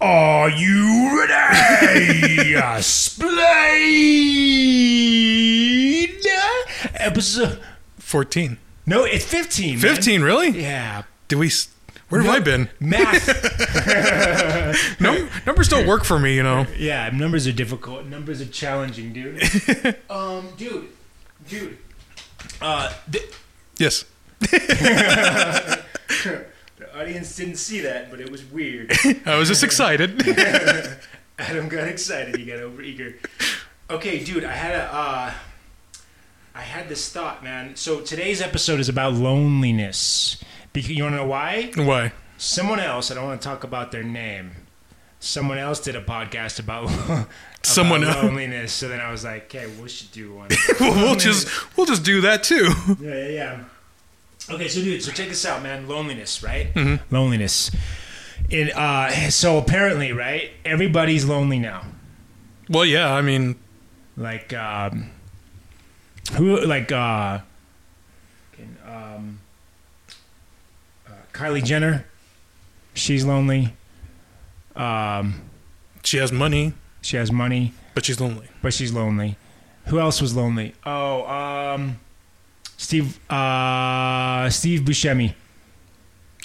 Are you ready? Splain episode. 14. No, it's fifteen. man. 15, really? Yeah. Did we. Where have I been? Math. Num- numbers don't work for me, you know. yeah, numbers are difficult. Numbers are challenging, dude. um, dude, dude. Uh, the, Yes. Audience didn't see that, but it was weird. I was just excited. Adam got excited. He got overeager. Okay, dude, I had a, uh, I had this thought, man. So today's episode is about loneliness. Because you want to know why? Why? Someone else. I don't want to talk about their name. Someone else did a podcast about, about Someone else. loneliness. So then I was like, okay, we should do one. We'll just we'll just do that too. Yeah, yeah, yeah. Okay, so dude, so check this out, man. Loneliness, right? Mm-hmm. Loneliness. And uh, so apparently, right? Everybody's lonely now. Well, yeah, I mean, like um who like uh um uh, Kylie Jenner she's lonely um she has money, she has money but she's lonely. but she's lonely who else was lonely oh um Steve uh Steve Buscemi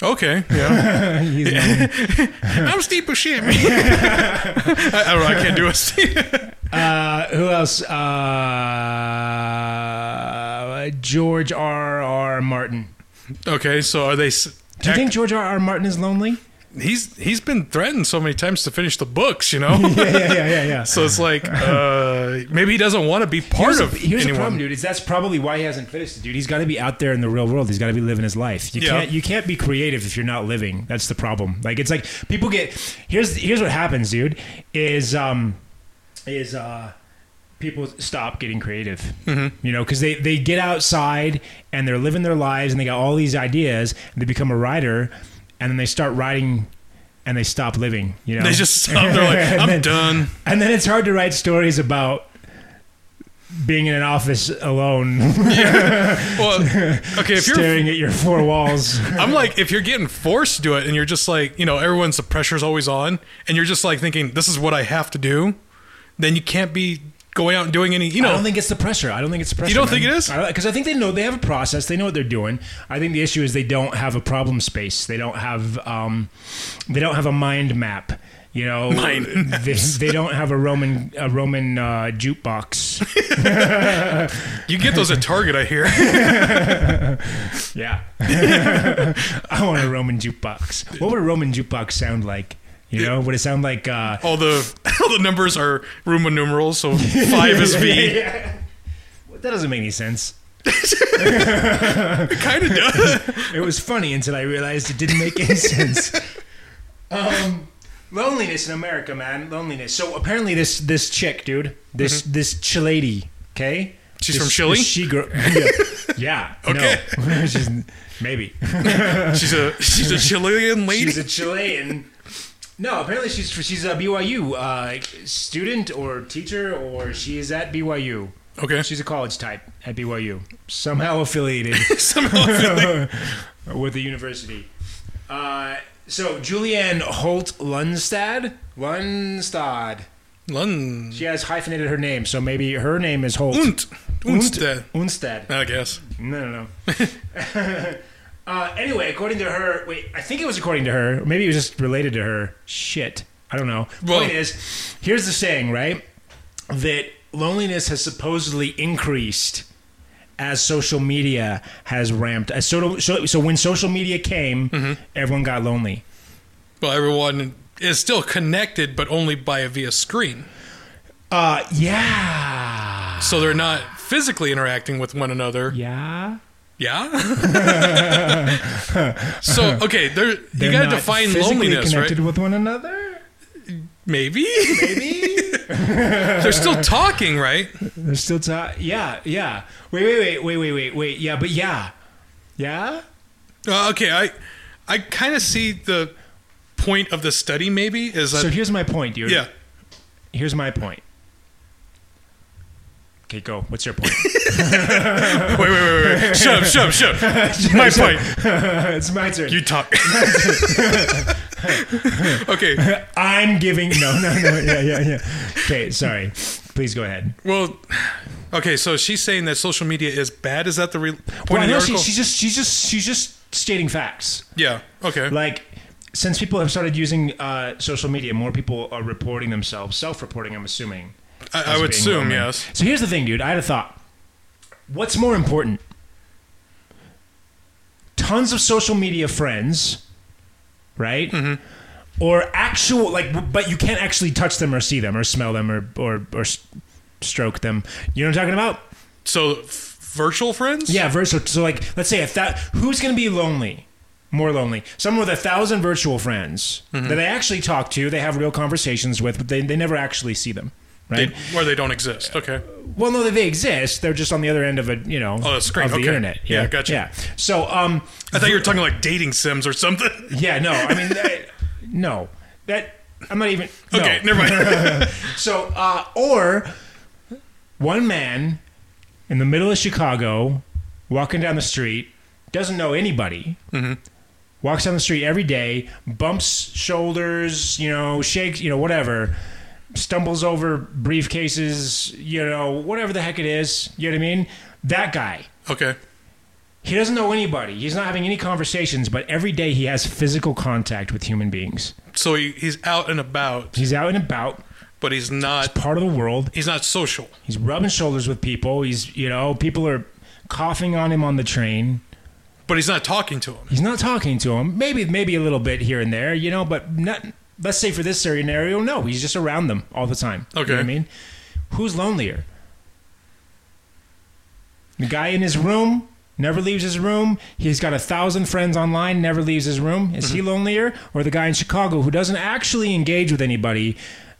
Okay, yeah. Lonely. I'm Steve Buscemi. I, I don't know. I can't do a Steve. uh who else uh George R R Martin Okay, so are they? s- do you think George R R Martin is lonely he's he's been threatened so many times to finish the books? You know. yeah yeah yeah yeah, yeah. So it's like uh, maybe he doesn't want to be part here's of the, here's anyone. the problem, dude. Is that's probably why he hasn't finished it, dude. He's got to be out there in the real world. He's got to be living his life. You Yeah. can't you can't be creative if you're not living. That's the problem. Like it's like people get here's here's what happens, dude. Is um is uh people stop getting creative. Mm-hmm. You know, because they they get outside and they're living their lives and they got all these ideas and they become a writer and then they start writing and they stop living. You know, They just stop. They're like, I'm then- done. and then it's hard to write stories about being in an office alone, Well, okay, if you're staring at your four walls. I'm like, if you're getting forced to do it and you're just like, you know, everyone's the pressure's always on and you're just like thinking, this is what I have to do, then you can't be going out and doing any, you know. I don't think it's the pressure. I don't think it's the pressure. You don't think it is? Because I think they know they have a process. They know what they're doing. I think the issue is they don't have a problem space. They don't have um, they don't have a mind map. You know, Mind they, they don't have a Roman a Roman uh, jukebox. you get those at Target, I hear. Yeah, I want a Roman jukebox. What would a Roman jukebox sound like? You know, would it sound like? Uh, all the all the numbers are Roman numerals, so five is V. Yeah. That doesn't make any sense. It kind of does. It was funny until I realized it didn't make any sense. Um, loneliness in America, man. Loneliness. So apparently, this this chick, dude, this this Chilady, okay. Mm-hmm. She's This- from Chile? She girl. Yeah. yeah Okay. No. she's, maybe. She's a she's a Chilean lady. She's a Chilean. No, apparently she's she's a BYU uh, student or teacher, or she is at BYU. okay. She's a college type at BYU, somehow affiliated Somehow with the university. Uh, so Julianne Holt Lunstad, Lunstad. Lund. She has hyphenated her name, so maybe her name is Holt. Und. Unstead. Unstad. I guess. No, no, no. uh, anyway, according to her, wait, I think it was according to her. or Maybe it was just related to her. Shit, I don't know. Well- Point is, here's the saying, right? That loneliness has supposedly increased as social media has ramped. As so, so, so when social media came, Mm-hmm. everyone got lonely. Well, everyone is still connected, but only by a via screen. Uh, yeah, So they're not physically interacting with one another. yeah. Yeah. so okay, there you They're got to not define physically loneliness, connected right? with one another. Maybe Maybe. they're still talking, right? They're still talking. Yeah, yeah. Wait, wait, wait, wait, wait, wait, wait. Yeah, but yeah, yeah. Uh, okay, I I kind of see the point of the study. Maybe is that So here's my point, dude. yeah. Here's my point. Okay, go. What's your point? Wait, wait, wait, wait. Shut up, shut up, shut up. My point. it's my turn. You talk. okay. I'm giving no, no, no. Yeah, yeah, yeah. Okay, sorry. Please go ahead. Well, okay. So she's saying that social media is bad. Is that the re- point Well, I know she, she's just she's just she's just stating facts. yeah. Okay. Like since people have started using uh, social media, more people are reporting themselves, self-reporting. I'm assuming. I, I would assume lonely. yes. So here's the thing, dude. I had a thought. What's more important? Tons of social media friends, right? Mm-hmm. Or actual like, but you can't actually touch them or see them or smell them or or or stroke them. You know what I'm talking about? So f- virtual friends. Yeah, virtual. So like, let's say if that who's going to be lonely, more lonely, someone with a thousand virtual friends Mm-hmm. that they actually talk to, they have real conversations with, but they they never actually see them, right? They, where they don't exist. Okay. Well, no, they exist. They're just on the other end of a you know Oh, great. of the Okay. internet. Yeah, gotcha. Yeah. So um, I thought you were talking like dating sims or something. yeah, no, I mean, that, no, that I'm not even. no. Okay, never mind. So uh, or one man in the middle of Chicago, walking down the street, doesn't know anybody. Mm-hmm. Walks down the street every day, bumps shoulders, you know, shakes, you know, whatever. Stumbles over briefcases, you know, whatever the heck it is. You know what I mean? That guy. okay. He doesn't know anybody. He's not having any conversations, but every day he has physical contact with human beings. So he, he's out and about, He's out and about, but he's not. part of the world. He's not social. He's rubbing shoulders with people. He's, you know, people are coughing on him on the train. But he's not talking to him. He's not talking to him. Maybe, maybe a little bit here and there, you know, but not. Let's say for this scenario, no, he's just around them all the time. You know Okay. I mean, who's lonelier? The guy in his room never leaves his room. He's got a thousand friends online, never leaves his room. Is he lonelier, or the guy in Chicago who doesn't actually engage with anybody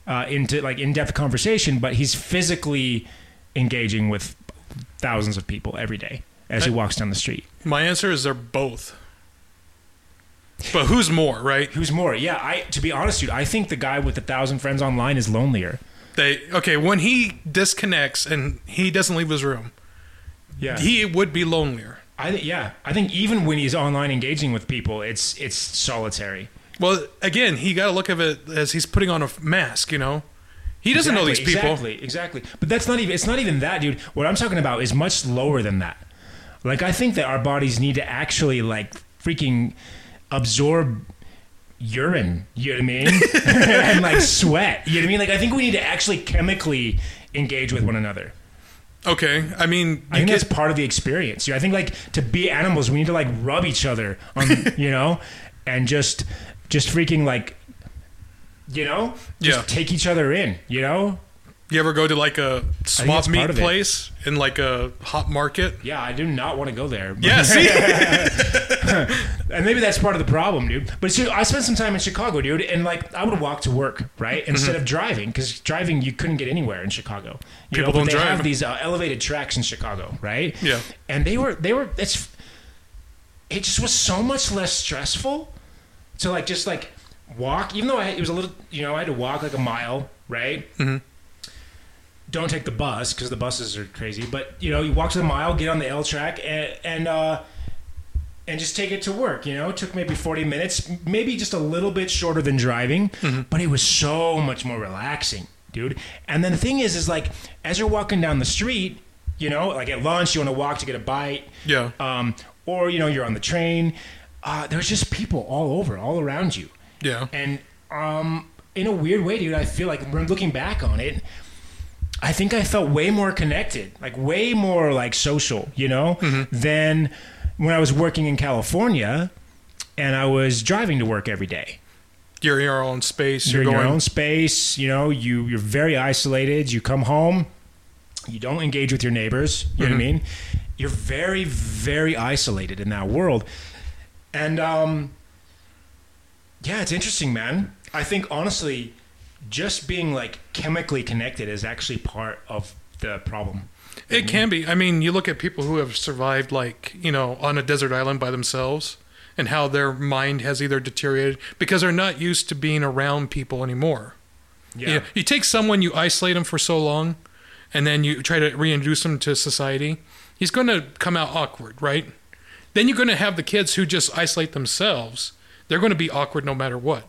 uh, into like in-depth conversation, but he's physically engaging with thousands of people every day as he walks down the street? My answer is they're both. But who's more, right? Who's more? Yeah, I to be honest, dude, I think the guy with a thousand friends online is lonelier. They okay when he disconnects and he doesn't leave his room, Yeah, he would be lonelier. I think yeah, I think even when he's online engaging with people, it's it's solitary. Well, again, he got to look at it as he's putting on a mask. You know, he doesn't know these people. Exactly, exactly. But that's not even. It's not even that, dude. What I'm talking about is much lower than that. Like I think that our bodies need to actually like freaking absorb urine. You know what I mean? and like sweat. You know what I mean? Like I think we need to actually chemically engage with one another. Okay, I mean, I think get, that's part of the experience. You I think like to be animals, we need to like rub each other on, you know, and just just freaking like, you know, just Yeah. take each other in, you know. You ever go to like a swap meet place in like a hot market? Yeah, I do not want to go there. Yeah, see, and maybe that's part of the problem, dude. But see, I spent some time in Chicago, dude, and like I would walk to work, right, Mm-hmm. instead of driving, because driving you couldn't get anywhere in Chicago. You People know, don't they drive. have these uh, elevated tracks in Chicago, right? Yeah. And they were they were it's it just was so much less stressful to like just like walk, even though I, it was a little, you know, I had to walk like a mile, right? Mhm. Don't take the bus because the buses are crazy, but you know, you walk to the mile, get on the L track, and and uh, and just take it to work. You know, it took maybe forty minutes, maybe just a little bit shorter than driving, but it was so much more relaxing, dude. And then the thing is, is like as you're walking down the street, you know, like at lunch, you want to walk to get a bite, yeah, um, or you know you're on the train. Uh, there's just people all over, all around you, yeah. and um, in a weird way, dude, I feel like when looking back on it, I think I felt way more connected, like way more like social, you know, than when I was working in California and I was driving to work every day. You're in your own space. You're You're, in going. your own space, you know, you you're very isolated. You come home, you don't engage with your neighbors. You know what I mean? You're very, very isolated in that world. And um yeah, it's interesting, man. I think honestly, just being like chemically connected is actually part of the problem. It can be. I mean, you look at people who have survived, like you know, on a desert island by themselves, and how their mind has either deteriorated because they're not used to being around people anymore. Yeah. You, know, you take someone, you isolate him for so long, and then you try to reintroduce him to society. He's going to come out awkward, right? Then you're going to have the kids who just isolate themselves. they're going to be awkward no matter what.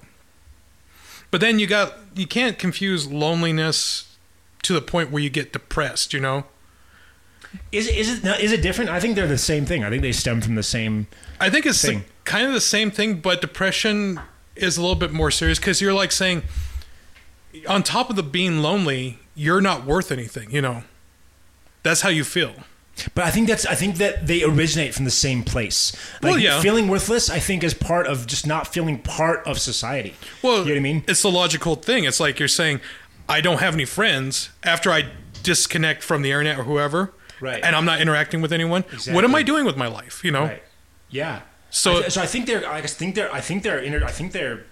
But then you got you can't confuse loneliness to the point where you get depressed, you know? Is it, is it is it different? I think they're the same thing. I think they stem from the same. I think it's the, kind of the same thing, but depression is a little bit more serious because you're like saying, on top of the being lonely, you're not worth anything. You know, that's how you feel. But I think that's I think that they originate from the same place. Like Well, yeah. feeling worthless, I think, is part of just not feeling part of society. Well, you know what I mean? It's the logical thing. It's like you're saying, I don't have any friends after I disconnect from the internet or whoever, Right. And I'm not interacting with anyone. What am I doing with my life? You know. Right. Yeah. So- I so I think they're I think they're I think they're inter- I think they're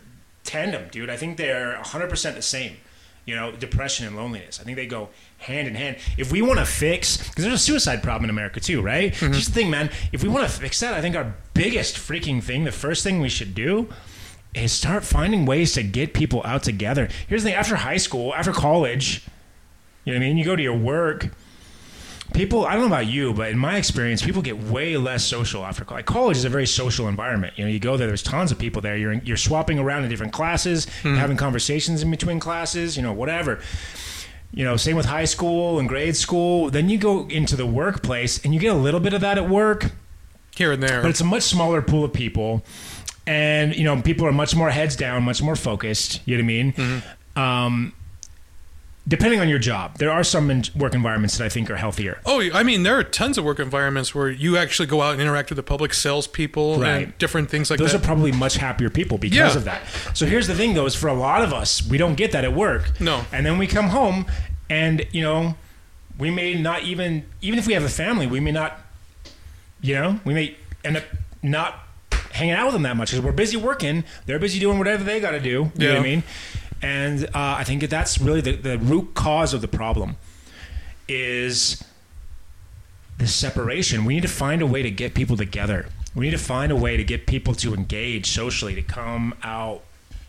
tandem, dude. I think they're 100% the same. You know, depression and loneliness. I think they go hand in hand. If we want to fix because there's a suicide problem in America too, right? Mm-hmm. Here's the thing, man. If we want to fix that, I think our biggest freaking thing, the first thing we should do is start finding ways to get people out together. Here's the thing, after high school, after college, you know what I mean? You go to your work, people i don't know about you but in my experience people get way less social after college college is a very social environment. You know you go there there's tons of people there. You're you're swapping around in different classes you're having conversations in between classes you know whatever. You know same with high school and grade school. Then you go into the workplace and you get a little bit of that at work. Here and there. but it's a much smaller pool of people. And you know people are much more heads down much more focused you know what i mean? Mm-hmm. um, depending on your job there are some in- work environments that i think are healthier Oh, I mean, there are tons of work environments where you actually go out and interact with the public, salespeople, Right. and different things like those that. Those are probably much happier people because Yeah. of that. So here's the thing, though: is for a lot of us, we don't get that at work. No. and then we come home, and you know, we may not even even if we have a family, we may not, you know, we may end up not hanging out with them that much because we're busy working. They're busy doing whatever they got to do. You know what Yeah. I mean? And uh, I think that that's really the, the root cause of the problem is the separation. We need to find a way to get people together. We need to find a way to get people to engage socially, to come out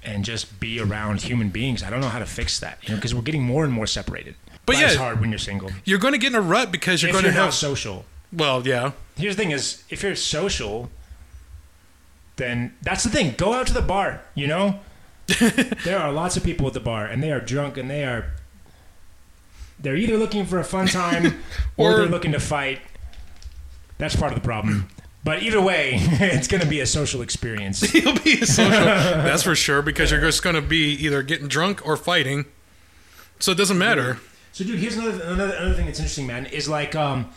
and just be around human beings. I don't know how to fix that, you know, because we're getting more and more separated. But Life's yeah, hard when you're single. You're going to get in a rut because you're if going you're to not have. social. Well, yeah. Here's the thing: is if you're social, then that's the thing. Go out to the bar. You know, there are lots of people at the bar, and they are drunk, and they are. They're either looking for a fun time or, Or- they're looking to fight. That's part of the problem. But either way, it's going to be a social experience. You'll be a social. that's for sure because you're just going to be either getting drunk or fighting. So it doesn't matter. So, dude, here's another another, another thing that's interesting, man. Is like, um,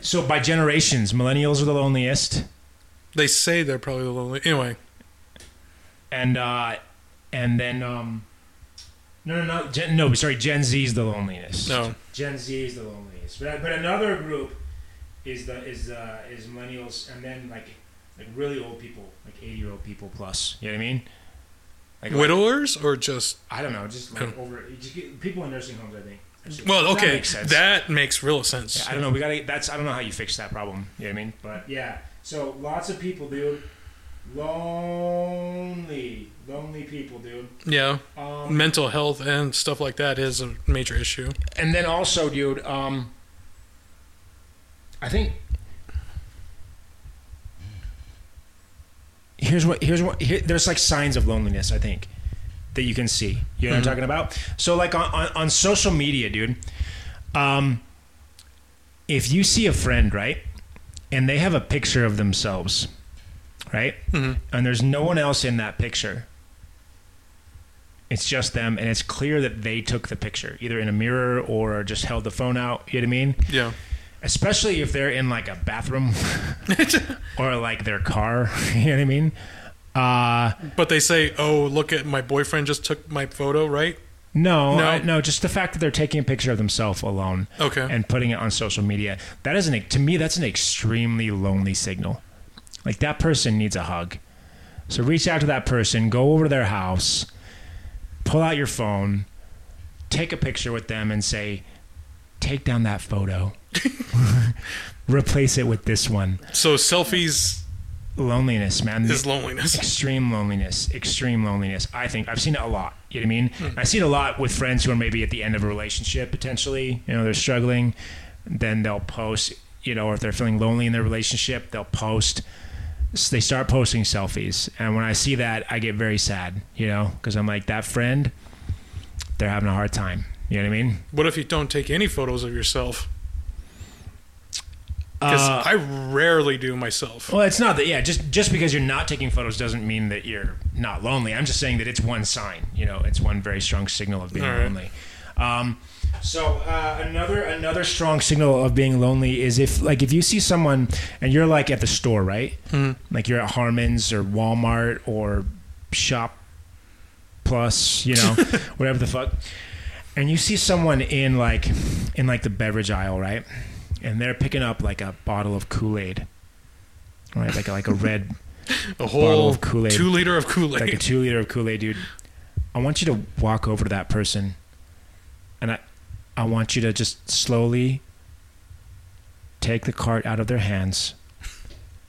so by generations, millennials are the loneliest, They say they're probably the lonely. Anyway, and uh, and then um, no, no, no, Gen, no, sorry, Gen Z is the loneliest. no. Gen Z is the loneliest. But but another group is the is uh, is millennials, and then like like really old people, like eighty year old people plus. You know what I mean? Like Widowers or just. I don't know, just like over just get, people in nursing homes. I think. Well, That okay. makes sense. That makes real sense. I don't know. We gotta. That's. I don't know how you fix that problem. You know what I mean? But yeah. So lots of people, dude. Lonely, lonely people, dude. Yeah. Um, Mental health and stuff like that is a major issue. and then also, dude. Um, I think. Here's what. Here's what. Here, there's like signs of loneliness. I think that you can see. You know what I'm Mhm. talking about? So like on, on on social media, dude. Um, if you see a friend, right, and they have a picture of themselves, right, Mhm. and there's no one else in that picture. It's just them, and it's clear that they took the picture, either in a mirror or just held the phone out. You know what I mean? Yeah. Especially if they're in like a bathroom or like their car. You know what I mean? Uh, But they say, "Oh, look at my boyfriend just took my photo," right? no, No. I- no, just the fact that they're taking a picture of themselves alone Okay. and putting it on social media. That is an to me that's an extremely lonely signal. Like that person needs a hug. So reach out to that person, go over to their house, pull out your phone, take a picture with them and say, "Take down that photo. Replace it with this one." so selfies Loneliness, man. This is loneliness. extreme loneliness, extreme loneliness. I think I've seen it a lot. You know what I mean? Hmm. I see it a lot with friends who are maybe at the end of a relationship potentially. You know, they're struggling. Then they'll post. You know, or if they're feeling lonely in their relationship, they'll post s- they start posting selfies, and when I see that, I get very sad. You know, because I'm like that friend. They're having a hard time. You know what I mean? What if you don't take any photos of yourself? Because Uh, I rarely do myself. Well, it's not that. Yeah, just just because you're not taking photos doesn't mean that you're not lonely. I'm just saying that it's one sign. You know, it's one very strong signal of being right. lonely. Um, so uh, another another strong signal of being lonely is if like if you see someone and you're like at the store, right? Like you're at Harmon's or Walmart or Shop Plus, you know, whatever the fuck, and you see someone in like in like the beverage aisle, right? And they're picking up like a bottle of Kool Aid, right? Like a, like a red A whole bottle of Kool-Aid. two liter of Kool Aid. like a two liter of Kool Aid, dude. I want you to walk over to that person, and I, I want you to just slowly take the cart out of their hands,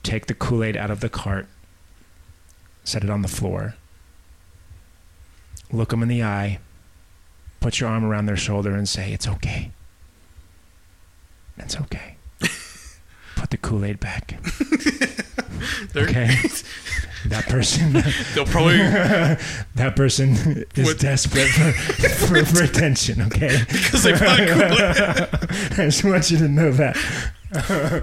take the Kool Aid out of the cart, set it on the floor, look them in the eye, put your arm around their shoulder, and say, "It's okay. It's okay." Put the Kool Aid back. Okay. that person They'll probably that person is desperate for, for, for attention, okay? because they Kool-Aid. I just want you to know that. Uh,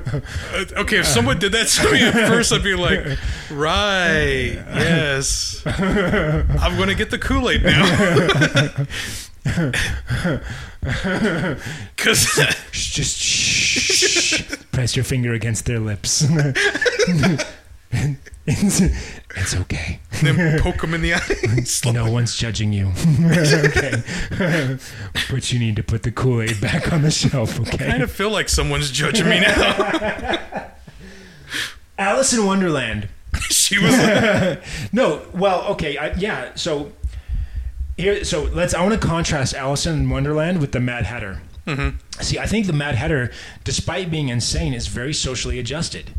Okay, if someone did that to me at first, I'd be like, right, yes, I'm gonna get the Kool Aid now. Because Shh, Just shh. Press your finger against their lips. it's, it's okay. then poke them in the eye. Slow- No one's judging you. okay. but you need to put the Kool Aid back on the shelf, okay? I kind of feel like someone's judging me now. Alice in Wonderland. she was like, No, well, okay, I, yeah. So here, so let's. I want to contrast Alice in Wonderland with the Mad Hatter. Mm-hmm. See, I think the Mad Hatter, despite being insane, is very socially adjusted.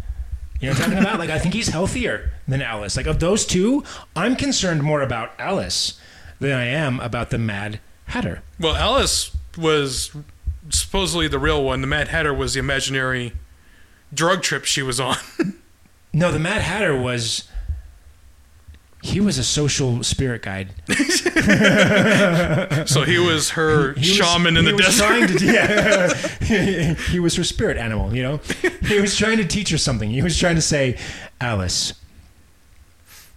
You know what I'm talking about? Like, I think he's healthier than Alice. Like, of those two, I'm concerned more about Alice than I am about the Mad Hatter. well, Alice was supposedly the real one. The Mad Hatter was the imaginary drug trip she was on. No, the Mad Hatter was. He was a social spirit guide. So he was her He was- shaman in he the was desert. Trying to, yeah, he was her spirit animal. You know, he was trying to teach her something. He was trying to say, Alice,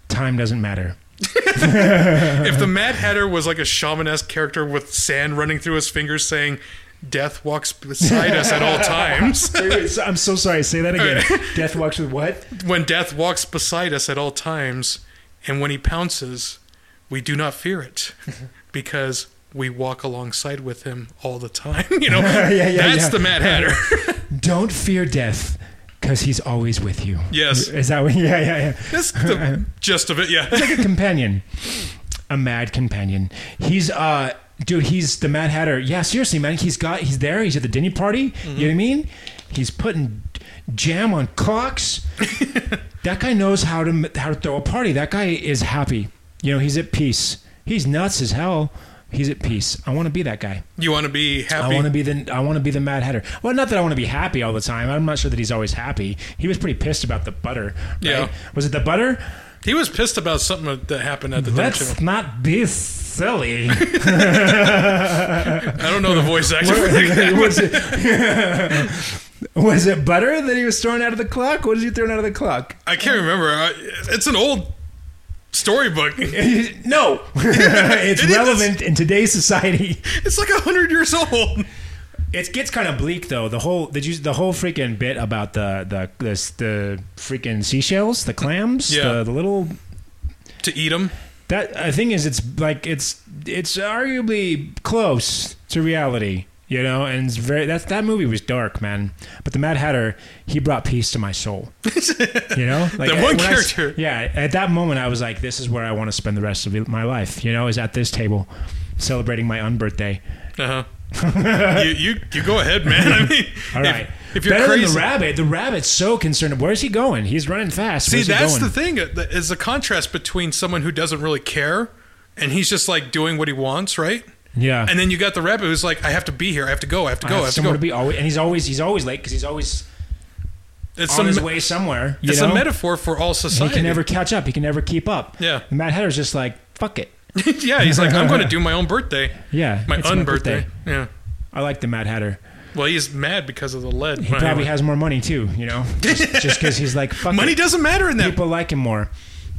time doesn't matter. if the Mad Hatter was like a shaman-esque character with sand running through his fingers saying, Death walks beside us at all times. Wait, wait, so- I'm so sorry. Say that again. Death walks with what? when death walks beside us at all times, and when he pounces, we do not fear it because we walk alongside with him all the time. You know, yeah, that's yeah. the Mad Hatter. Don't fear death, because he's always with you. Yes. Is that what? Yeah, yeah, yeah. that's the gist of it. Yeah. like a companion, a mad companion. He's uh, dude, he's the Mad Hatter. Yeah, seriously, man. He's got, he's there. He's at the dinner party. You know what I mean? He's putting jam on cocks. that guy knows how to how to throw a party. That guy is happy. You know, he's at peace. He's nuts as hell. He's at peace. I want to be that guy. You want to be happy. I want to be the I want to be the Mad Hatter. Well, not that I want to be happy all the time. I'm not sure that he's always happy. He was pretty pissed about the butter. Right? Yeah. Was it the butter? he was pissed about something that happened at the Let's not be silly. I don't know the voice actor. was it? butter that he was throwing out of the clock? What is he throwing out of the clock? I can't remember. I- It's an old storybook. no, it's It relevant in today's society. It's like a hundred years old. It gets kind of bleak though. The whole did you the whole freaking bit about the the the, the freaking seashells, the clams, Yeah. the, the little To eat them. that uh, thing is it's like it's it's arguably close to reality you know and it's very that that movie was dark man. But the mad hatter he brought peace to my soul. You know? Like That one when I character. yeah at that moment i was like this is where i want to spend the rest of my life you know is at this table celebrating my unbirthday Uh huh. you, you you go ahead, man. I mean, all if- If, you're better crazy, than the rabbit. The rabbit's so concerned. Where's he going? He's running fast. See Where's that's the thing. Is the contrast between someone who doesn't really care and he's just like doing what he wants, right? Yeah And then you got the rabbit who's like, I have to be here. I have to go. I have to I go. I have have to go. to be always, and he's always he's always late because he's always It's on his me- way somewhere. You it's know? a metaphor for all society. He can never catch up. He can never keep up. Yeah. And Mad Hatter's just like, fuck it. yeah, he's like, I'm going to do my own birthday, Yeah. my it's birthday. Yeah. I like the Mad Hatter. Well, he's mad because of the lead. He probably has more money too, you know? Just because he's like, fuck money it. doesn't matter in that. People like him more.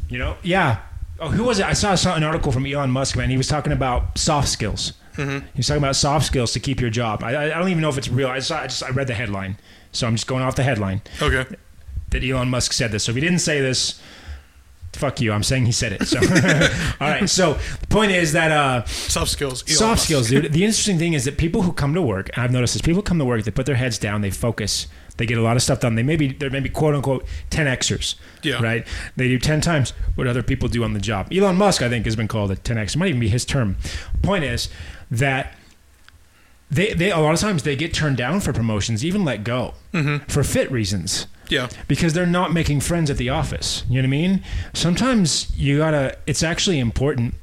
You know? Yeah. Oh, who was it? I saw, saw an article from Elon Musk, man. He was talking about soft skills. Mm-hmm. He was talking about soft skills to keep your job. I, I I don't even know if it's real. I, saw, I just I read the headline, so I'm just going off the headline Okay. that Elon Musk said this. So if he didn't say this, fuck you. I'm saying he said it. So all right. So the point is that uh, Soft skills. Elon soft Musk. skills, dude. The interesting thing is that people who come to work, and I've noticed this, people come to work, they put their heads down, they focus, they get a lot of stuff done. They maybe they're maybe quote unquote ten Xers. Yeah. Right. They do ten times what other people do on the job. Elon Musk, I think, has been called a ten X. It might even be his term. Point is that they they a lot of times they get turned down for promotions, even let go mm-hmm. for fit reasons Yeah. because they're not making friends at the office. You know what I mean? Sometimes you gotta. It's actually important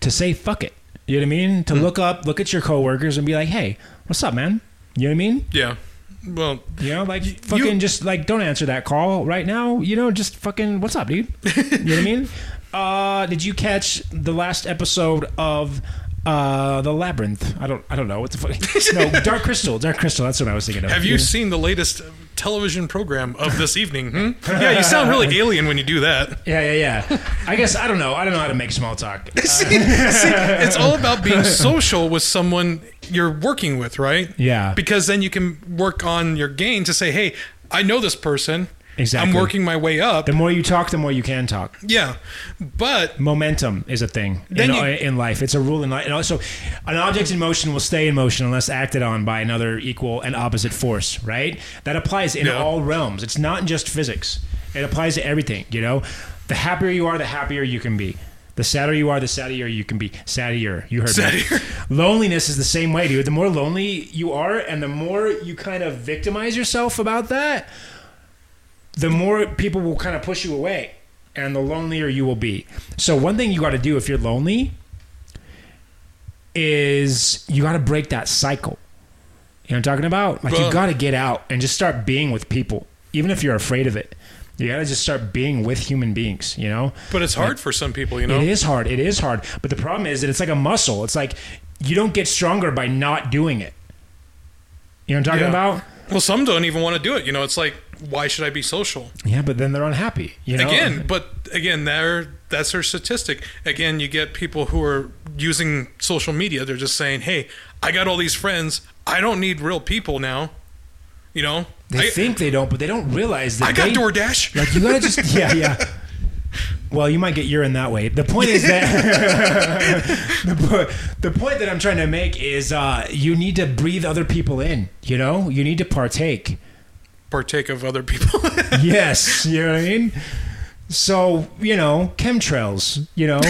to say fuck it. You know what I mean? To mm-hmm. look up, look at your coworkers, and be like, "Hey, what's up, man?" You know what I mean? Yeah. Well, You know, like fucking just like don't answer that call right now. You know, just fucking what's up, dude? you know what I mean? Uh, did you catch the last episode of uh the labyrinth? I don't I don't know what the fuck. no, Dark Crystal. Dark Crystal. That's what I was thinking of. have you seen the latest television program of this evening? Hmm? Yeah, you sound really alien when you do that. Yeah, yeah, yeah. I guess I don't know. I don't know how to make small talk. Uh, See, it's all about being social with someone you're working with, right? Yeah. Because then you can work on your gain to say, hey, I know this person. Exactly. I'm working my way up. the more you talk, the more you can talk. Yeah. But Momentum is a thing in, you- uh, in life. It's a rule in life. And also, an object in motion will stay in motion unless acted on by another equal and opposite force, right? That applies in Yeah. all realms. It's not just physics, it applies to everything, you know? The happier you are, the happier you can be. The sadder you are, the sadder you can be. Saddier. You heard Saddier. me. Loneliness is the same way, dude. The more lonely you are and the more you kind of victimize yourself about that, the more people will kind of push you away and the lonelier you will be. So one thing you got to do if you're lonely is you got to break that cycle. You know what I'm talking about? Like you got to get out and just start being with people, even if you're afraid of it. You got to just start being with human beings, you know? but it's hard for some people, you know. It is hard. It is hard. But the problem is that it's like a muscle. It's like you don't get stronger by not doing it. You know what I'm talking Yeah. about? Well, some don't even want to do it. You know, it's like, why should I be social? Yeah, but then they're unhappy. You know? Again, but again, there that's their statistic. Again, you get people who are using social media. They're just saying, "Hey, I got all these friends. I don't need real people now." You know, they I, think they don't, but they don't realize that I got they, DoorDash. Like you gotta just yeah yeah. Well, you might get urine that way. The point is that the, the point that I'm trying to make is uh, you need to breathe other people in. You know, you need to partake. Partake of other people. Yes, you know what I mean. So you know, chemtrails. You know,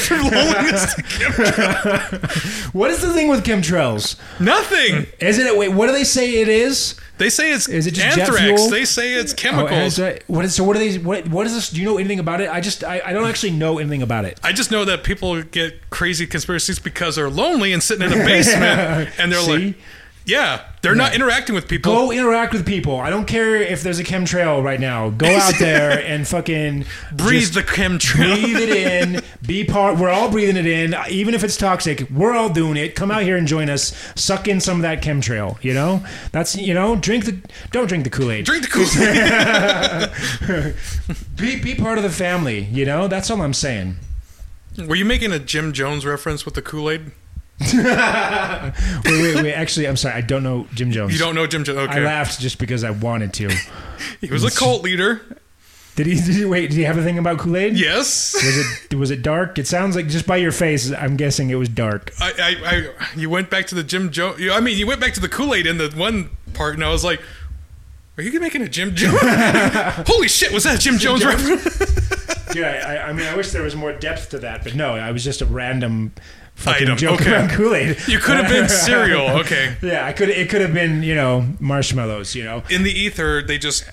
From loneliness to what is the thing with chemtrails? Nothing. Isn't it? Wait, what do they say it is? They say it's Is it just jet anthrax. fuel? They say it's Oh, chemicals. is it- uh, what is so? What are they? What what is this? Do you know anything about it? I just I, I don't actually know anything about it. I just know that people get crazy conspiracies because they're lonely and sitting in a basement, and they're See? like, "Yeah, they're not interacting with people." Go interact with people. I don't care if there's a chemtrail right now. Go out there and fucking breathe the chemtrail. breathe it in. Be part. We're all breathing it in, even if it's toxic. We're all doing it. Come out here and join us. Suck in some of that chemtrail. You know, that's you know, drink the. Don't drink the Kool Aid. Drink the Kool Aid. Be be part of the family. You know, that's all I'm saying. Were you making a Jim Jones reference with the Kool Aid? Wait, wait, wait. Actually, I'm sorry. I don't know Jim Jones. You don't know Jim Jones? I laughed just because I wanted to. he was a cult leader. Did he? Did he wait? Did he have a thing about Kool Aid? Yes, Was it was it dark? It sounds like just by your face, I'm guessing it was dark. I, I, I, you went back to the Jim Jones. I mean, you went back to the Kool Aid in the one part, and I was like, "Are you making a Jim Jones? Holy shit! Was that a Jim Jones Jones? reference?" Yeah, I, I mean, I wish there was more depth to that, but no, I was just a random fucking Item, joke okay. around Kool Aid. You could have been cereal. Okay, Yeah, I could. It could have been, you know, marshmallows. You know. in the ether, they just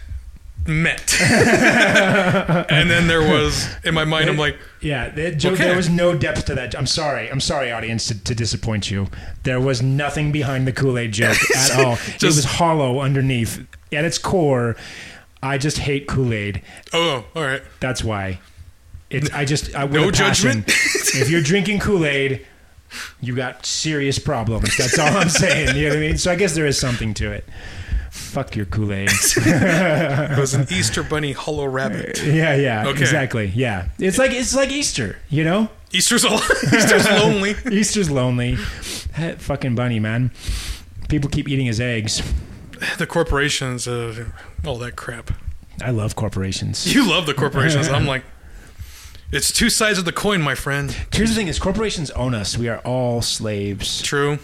met. and then there was in my mind, I'm like, Yeah, Okay. there was no depth to that. I'm sorry. I'm sorry, audience, to, to disappoint you. There was nothing behind the Kool Aid joke at all. it was hollow underneath. At its core, I just hate Kool Aid. oh, all right. That's why. It's I just I, No judgment. if you're drinking Kool Aid, you got serious problems. That's all I'm saying. You know what I mean? So I guess there is something to it. Fuck your Kool Aid. It was an Easter bunny hollow rabbit. yeah, yeah, Okay. exactly. Yeah, it's like it's like Easter. You know, Easter's all, Easter's lonely. Easter's lonely. That fucking bunny, man. People keep eating his eggs. The corporations, uh, all that crap. I love corporations. You love the corporations. I'm like, it's two sides of the coin, my friend. Here's the thing: is corporations own us. We are all slaves. True.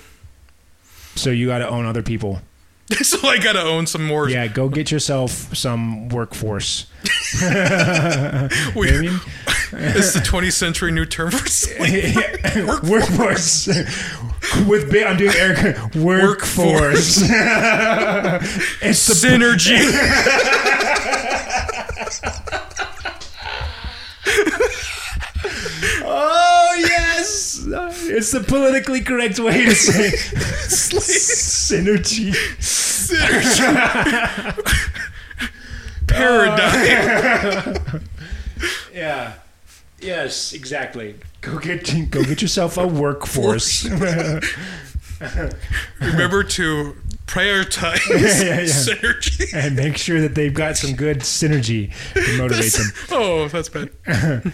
So you got to own other people. so I gotta own some more. Yeah, go get yourself some workforce. We- You know what I mean? it's the 20th century new term for slave. workforce with big, I'm doing air workforce. it's the synergy. Oh yes, it's the politically correct way to say synergy. Paradigm. Yeah. Yes, exactly. Go get go get yourself a workforce. Remember to prioritize yeah, yeah. synergy. and make sure that they've got some good synergy to motivate them. Oh, that's bad.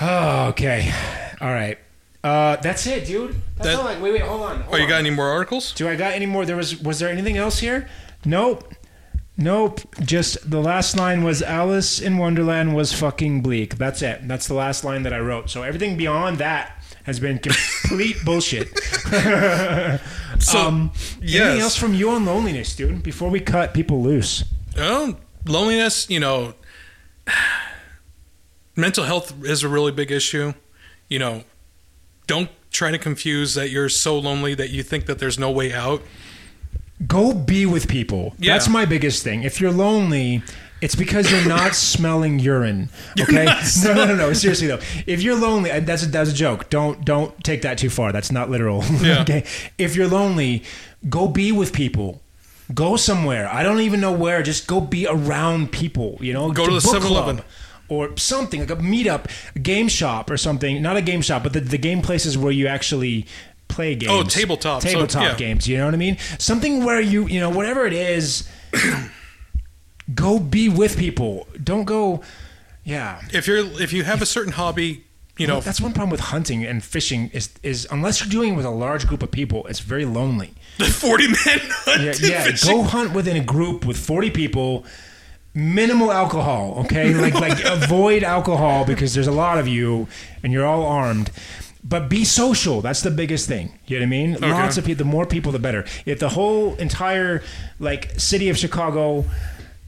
Oh, okay. All right. Uh, that's it, dude. That's That- all I, wait, wait, hold on. Hold Oh, you on. got any more articles? Do I got any more? There was was there anything else here? Nope. Nope. Just the last line was Alice in Wonderland was fucking bleak. That's it. That's the last line that I wrote. So everything beyond that has been complete bullshit. So, um, yes. Anything else from you on loneliness, dude? Before we cut people loose. Oh, loneliness, you know, mental health is a really big issue. You know, don't try to confuse that you're so lonely that you think that there's no way out. Go be with people. Yeah. That's my biggest thing. If you're lonely, it's because you're not smelling urine. Okay? no, no, no, no. Seriously though, if you're lonely, that's a, that's a joke. Don't don't take that too far. That's not literal. Yeah. okay. If you're lonely, go be with people. Go somewhere. I don't even know where. Just go be around people. You know, Go to the book 7-Eleven. Or something like a meetup, a game shop or something. Not a game shop, but the, the game places where you actually play games. Oh, tabletop. So, Tabletop yeah. games. You know what I mean? Something where you, you know, whatever it is, go be with people. Don't go. Yeah. If you're if you have a certain hobby, you know, that's one problem with hunting and fishing is is unless you're doing it with a large group of people, it's very lonely. the 40 men. hunt Yeah, yeah. fishing. Go hunt within a group with 40 people. Minimal alcohol, okay? Like like avoid alcohol because there's a lot of you and you're all armed. But be social. That's the biggest thing. You know what I mean? Lots of people. The more people, the better. If the whole entire like city of Chicago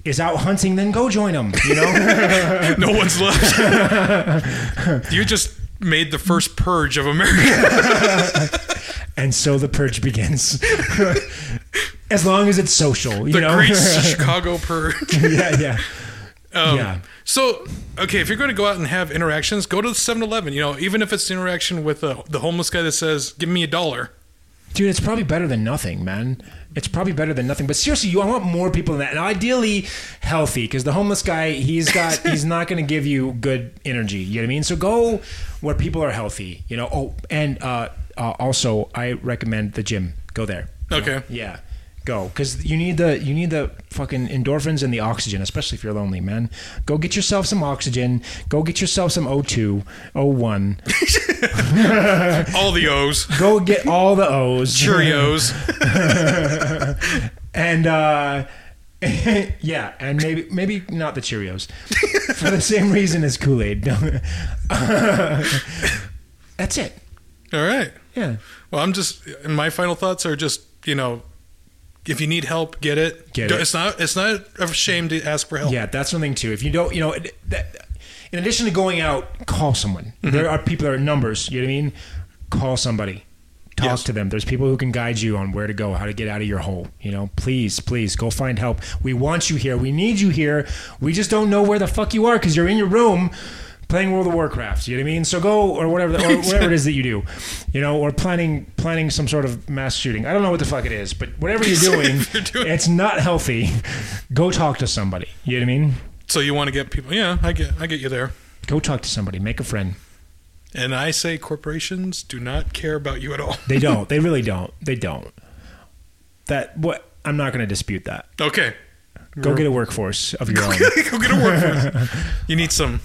is out hunting, then go join them. You know? no one's left. you just made the first purge of America. and so the purge begins. As long as it's social, you The know. great Chicago purge. yeah, yeah. Um, Yeah. So, okay, if you're going to go out and have interactions, go to the 7-Eleven. You know, even if it's the interaction with uh, the homeless guy that says, "Give me a dollar." Dude, it's probably better than nothing, man. It's probably better than nothing. But seriously, you I want more people in that, and ideally healthy, because the homeless guy, he's got, he's not going to give you good energy. You know what I mean? So go where people are healthy. You know. Oh, and uh, uh, also, I recommend the gym. Go there. You know? Okay. Yeah. Go, because you need the you need the fucking endorphins and the oxygen, especially if you're lonely, man. Go get yourself some oxygen. Go get yourself some O2, O1. All the O's, Go get all the O's. Cheerios. and uh, yeah, and maybe maybe not the Cheerios for the same reason as Kool Aid. That's it. All right. Yeah, Well, I'm just. My final thoughts are just, you know, if you need help, get it. Get it. It's not. It's not a shame to ask for help. yeah, that's something too. If you don't, you know, that, in addition to going out, call someone. Mm-hmm. There are people, there are numbers. You know what I mean? Call somebody. talk Yes. to them. There's people who can guide you on where to go, how to get out of your hole. You know, please, please go find help. We want you here. We need you here. We just don't know where the fuck you are because you're in your room playing World of Warcraft. You know what I mean? So go or whatever, or whatever it is that you do. You know, or planning planning some sort of mass shooting. I don't know what the fuck it is, but whatever you're doing, You're doing- it's not healthy. Go talk to somebody. You know what I mean? So you want to get people? Yeah, I get, I get you there. Go talk to somebody. Make a friend. And I say corporations do not care about you at all. They don't. they really don't. They don't. That what I'm not going to dispute that. Okay, Go get a workforce of your own. go get a workforce. you need some.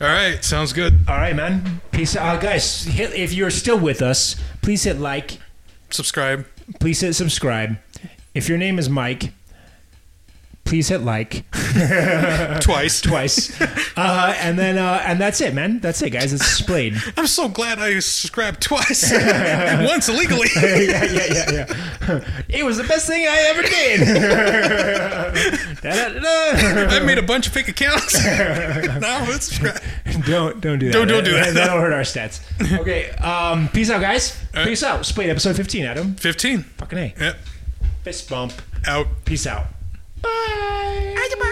All right, sounds good. All right, man. Peace out, uh, guys. Hit, if you're still with us, please hit like. Subscribe. Please hit subscribe. If your name is Mike, please hit like Twice. twice, uh, and then uh, and that's it, man. That's it, guys. It's Splayed. I'm so glad I subscribed twice and once illegally. yeah, yeah, yeah, yeah. It was the best thing I ever did. I made a bunch of fake accounts. now subscribe. don't don't do that. Don't- don't do that. That'll hurt our stats. Okay. Um. Peace out, guys. right. Peace out. Splayed episode 15. Adam. 15. Fucking a. Yep. Fist bump. Out. Peace out. 拜，爱你们。